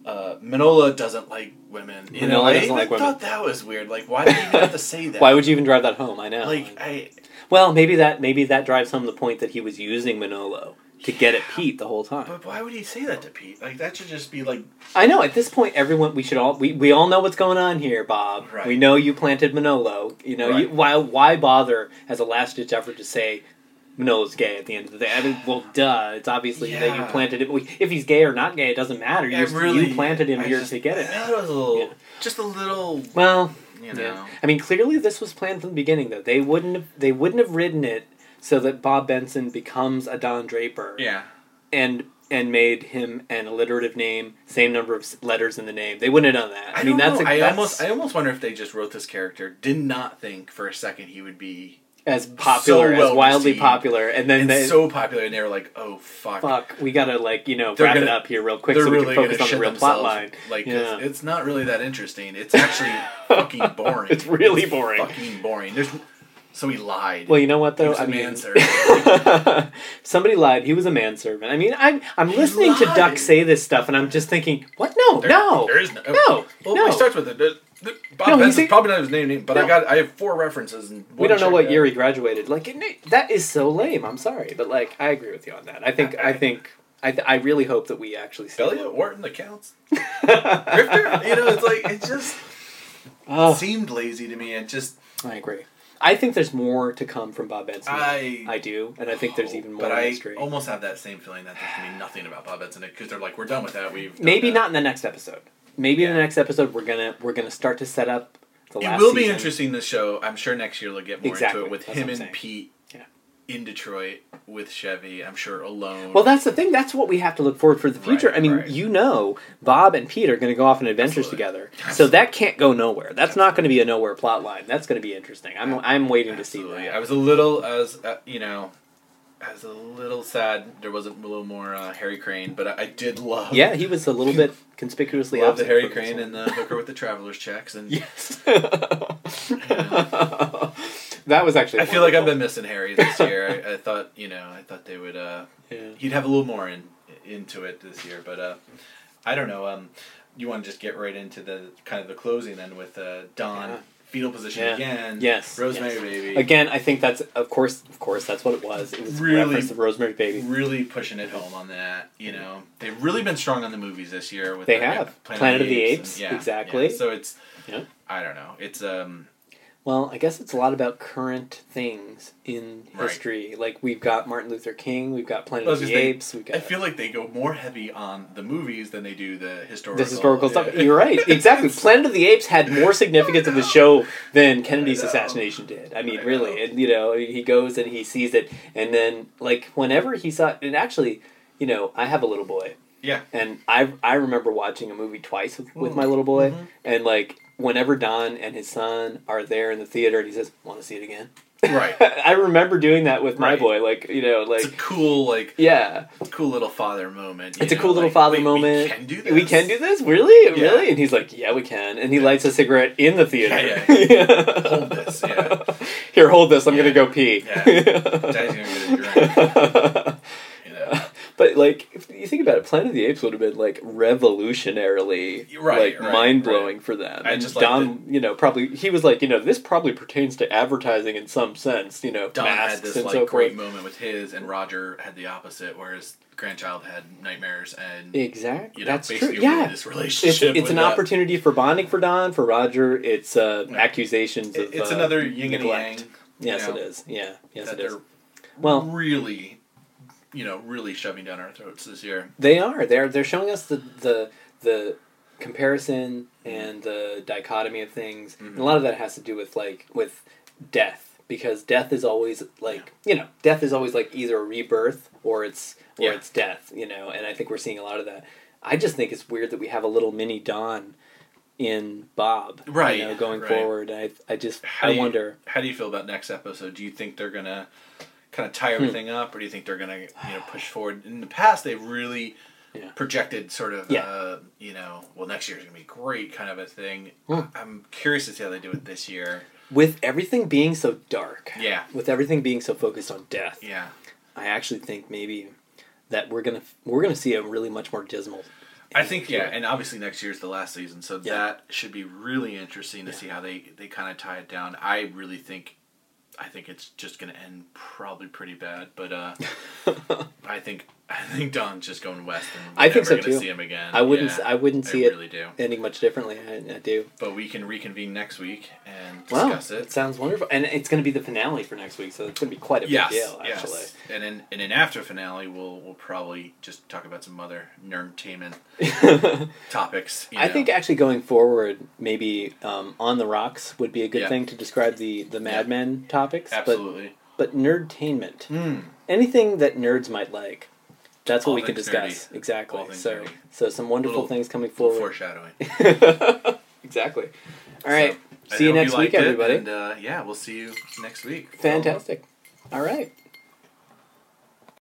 B: uh, Manolo doesn't like women. You know,
A: Manolo
B: I
A: doesn't
B: even
A: like women.
B: thought that was weird. Like, why did you have to say that?
A: Why would you even drive that home? I know.
B: Like, I.
A: well, maybe that maybe that drives home the point that he was using Manolo to get at Pete the whole time.
B: But why would he say that to Pete? Like, that should just be like.
A: I know. At this point, everyone we should all we, we all know what's going on here, Bob.
B: Right.
A: We know you planted Manolo. You know you, why why bother as a last ditch effort to say Manolo's gay at the end of the day? I mean, well, duh. It's obviously that you planted it. If he's gay or not gay, it doesn't matter. You
B: it really,
A: you planted him
B: I
A: here
B: just-
A: to get it.
B: That was a little.
A: Yeah.
B: Just a little.
A: Well,
B: You know.
A: Yeah. I mean, clearly this was planned from the beginning, though. They wouldn't have. They wouldn't have written it so that Bob Benson becomes a Don Draper.
B: Yeah.
A: And and made him an alliterative name, same number of letters in the name. They wouldn't have done that. I,
B: I,
A: mean,
B: don't
A: that's,
B: know.
A: a,
B: I
A: that's
B: almost, I almost wonder if they just wrote this character, did not think for a second he would be
A: as popular,
B: well
A: as wildly
B: received.
A: popular, and then
B: and
A: they,
B: so popular, and they were like, "Oh fuck,
A: fuck, we gotta like you know
B: They're
A: wrap it
B: gonna-
A: up here real quick so we
B: really
A: can focus on the real plot line.
B: Like,
A: Yeah.
B: it's, it's not really that interesting. It's actually <laughs> fucking boring.
A: It's really boring.
B: Fucking boring. There's so he lied.
A: Well, you know what
B: He
A: though? I mean,
B: manservant. <laughs>
A: somebody lied. He was a manservant. I mean, I'm I'm listening to. Duck say this stuff, and I'm just thinking, what? No,
B: There-
A: no,
B: there is no.
A: no,
B: Well,
A: no.
B: he starts with it. The- the- Bob
A: No, he's
B: Benson's
A: a-
B: probably not his name, but I got I have four references. And
A: we don't know what
B: out.
A: year he graduated. Like that is so lame. I'm sorry, but like I agree with you on that. I think I think I th- I really hope that we actually see.
B: Elliot Wharton accounts. <laughs> Grifter. You know, it's like it just
A: Oh,
B: seemed lazy to me. It just
A: I agree. I think there's more to come from Bob Benson.
B: I
A: I do, and I think there's even more
B: But I almost have that same feeling that there's gonna be nothing about Bob Benson because they're like, we're done with that. We've
A: Maybe
B: that."
A: not in the next episode. Maybe in the next episode we're gonna we're gonna start to set up the
B: It will be
A: season.
B: interesting. The show, I'm sure next year they'll get more
A: Exactly,
B: into it with
A: that's
B: him and. Pete
A: Yeah.
B: In Detroit with Chevy. I'm sure alone.
A: Well, that's the thing. That's what we have to look forward for the future.
B: Right,
A: I mean,
B: right.
A: you know, Bob and Pete are going to go off on adventures
B: Absolutely.
A: together, so that can't go nowhere. That's not going to be a nowhere plot line. That's going to be interesting. I'm I'm waiting to see
B: Absolutely.
A: that.
B: I was a little, I was, uh, you know, I was a little sad there wasn't a little more uh, Harry Crane, but I, I did love.
A: Yeah, he was a little bit <laughs> conspicuously
B: Love the Harry Crane and the hooker with the traveler's checks, and <laughs>
A: Yes. <laughs> that was actually.
B: I feel like I've been missing Harry this <laughs> year. I, I thought, you know, I thought they would. Uh,
A: Yeah.
B: he'd have a little more in into it this year. But uh, I don't know. Um, you want to just get right into the kind of the closing then with uh, Don
A: Yeah.
B: fetal position
A: Yeah.
B: again.
A: Yes,
B: Rosemary
A: yes.
B: Baby.
A: Again, I think that's of course, of course, that's what it was. It was
B: Really-
A: really reference to Rosemary's Baby.
B: Really pushing it home on that. You know, they've really been strong on the movies this year. With
A: They
B: the
A: have. Planet of the
B: and-
A: Apes,
B: yeah,
A: exactly.
B: yeah. So it's.
A: Yeah.
B: I don't know. It's um.
A: Well, I guess it's a lot about current things in
B: Right.
A: history. Like we've got Martin Luther King, we've got Planet of the
B: gonna
A: Apes, we've got
B: I feel like they go more heavy on the movies than they do the historical.
A: this historical stuff. You're right, <laughs> exactly. Planet of the Apes had more significance of the <laughs> show than Kennedy's assassination did. I mean,
B: I
A: really, and you know, he goes and he sees it, and then like whenever he saw, it, and actually, you know, I have a little boy,
B: Yeah.
A: and I I remember watching a movie twice with, with my little boy,
B: Mhm.
A: and like whenever Don and his son are there in the theater, and he says, "Want to see it again?"
B: Right. <laughs>
A: I remember doing that with my
B: Right.
A: boy, like you know, like
B: it's a cool like
A: yeah,
B: cool little father moment.
A: it's a cool little
B: like,
A: father
B: wait,
A: moment.
B: We can do this.
A: We can do this, really,
B: Yeah.
A: really, and he's like, "Yeah, we can," and he lights a cigarette in the theater. <laughs>
B: Yeah, Hold this, yeah.
A: Here, hold this. I'm
B: Yeah.
A: gonna go pee.
B: Yeah. Daddy's gonna get a drink. <laughs>
A: But like, if you think about it, Planet of the Apes would have been like revolutionarily,
B: Right,
A: like
B: right,
A: mind blowing
B: right.
A: for them.
B: I
A: and
B: just
A: Don, you know, probably he was like, you know, this probably pertains to advertising in some sense. You know,
B: Don
A: masks
B: had this
A: and
B: like
A: so
B: great
A: forth.
B: moment with his, and Roger had the opposite, whereas grandchild had nightmares, and
A: Exactly,
B: you know,
A: that's true. Yeah,
B: this
A: it's
B: relationship.
A: it's
B: with
A: an
B: that.
A: opportunity for bonding for Don. For Roger, it's uh,
B: Yeah.
A: accusations of.
B: It's
A: uh,
B: another yin and yang.
A: Yes,
B: you know,
A: it is. Yeah, yes,
B: that
A: it is. Well,
B: really, you know, really shoving down our throats this year.
A: They are. They're they're showing us the the the comparison mm-hmm. and the dichotomy of things. And a mm-hmm. lot of that has to do with like with death because death is always like you know death is always like either a rebirth or it's or
B: Yeah.
A: it's death. You know, and I think we're seeing a lot of that. I just think it's weird that we have a little mini Don in Bob,
B: Right,
A: You know, going
B: right.
A: forward. I I just
B: How
A: I
B: you-
A: wonder.
B: How do you feel about next episode? Do you think they're gonna kind of tie
A: Hmm.
B: everything up, or do you think they're gonna you know push forward? In the past, they've really
A: Yeah.
B: projected sort of
A: Yeah.
B: uh, you know, well, next year's gonna be great kind of a thing.
A: Hmm.
B: I'm curious to see how they do it this year.
A: With everything being so dark,
B: Yeah,
A: with everything being so focused on death,
B: yeah,
A: I actually think maybe that we're gonna we're gonna see a really much more dismal.
B: I think yeah, and obviously next year's the last season, so
A: Yeah.
B: that should be really interesting to see how they they kind of tie it down. I really think. I think it's just going to end probably pretty bad, but uh, <laughs> I think I think Don's just going west, and
A: I think so, too.
B: See him again.
A: I wouldn't.
B: Yeah,
A: I wouldn't see
B: I
A: it
B: really do.
A: ending much differently. I, I do.
B: But we can reconvene next week and
A: Wow,
B: discuss
A: it
B: it.
A: sounds wonderful, and it's going to be the finale for next week, so it's going to be quite a big
B: Yes,
A: deal, actually.
B: yes. And in in an after finale, we'll we'll probably just talk about some other nerdtainment <laughs> topics. you
A: I think actually going forward, maybe um, on the rocks would be a good
B: Yeah.
A: thing to describe the the Mad Men topics.
B: absolutely.
A: But but nerdtainment,
B: Mm.
A: anything that nerds might like. That's what
B: All
A: we can discuss.
B: nerdy.
A: Exactly. So
B: nerdy.
A: so some wonderful
B: Little-
A: things coming forward.
B: foreshadowing. <laughs>
A: exactly. All right.
B: So,
A: see you next week,
B: liked it,
A: everybody.
B: And uh, yeah, we'll see you next week.
A: Fantastic. All right.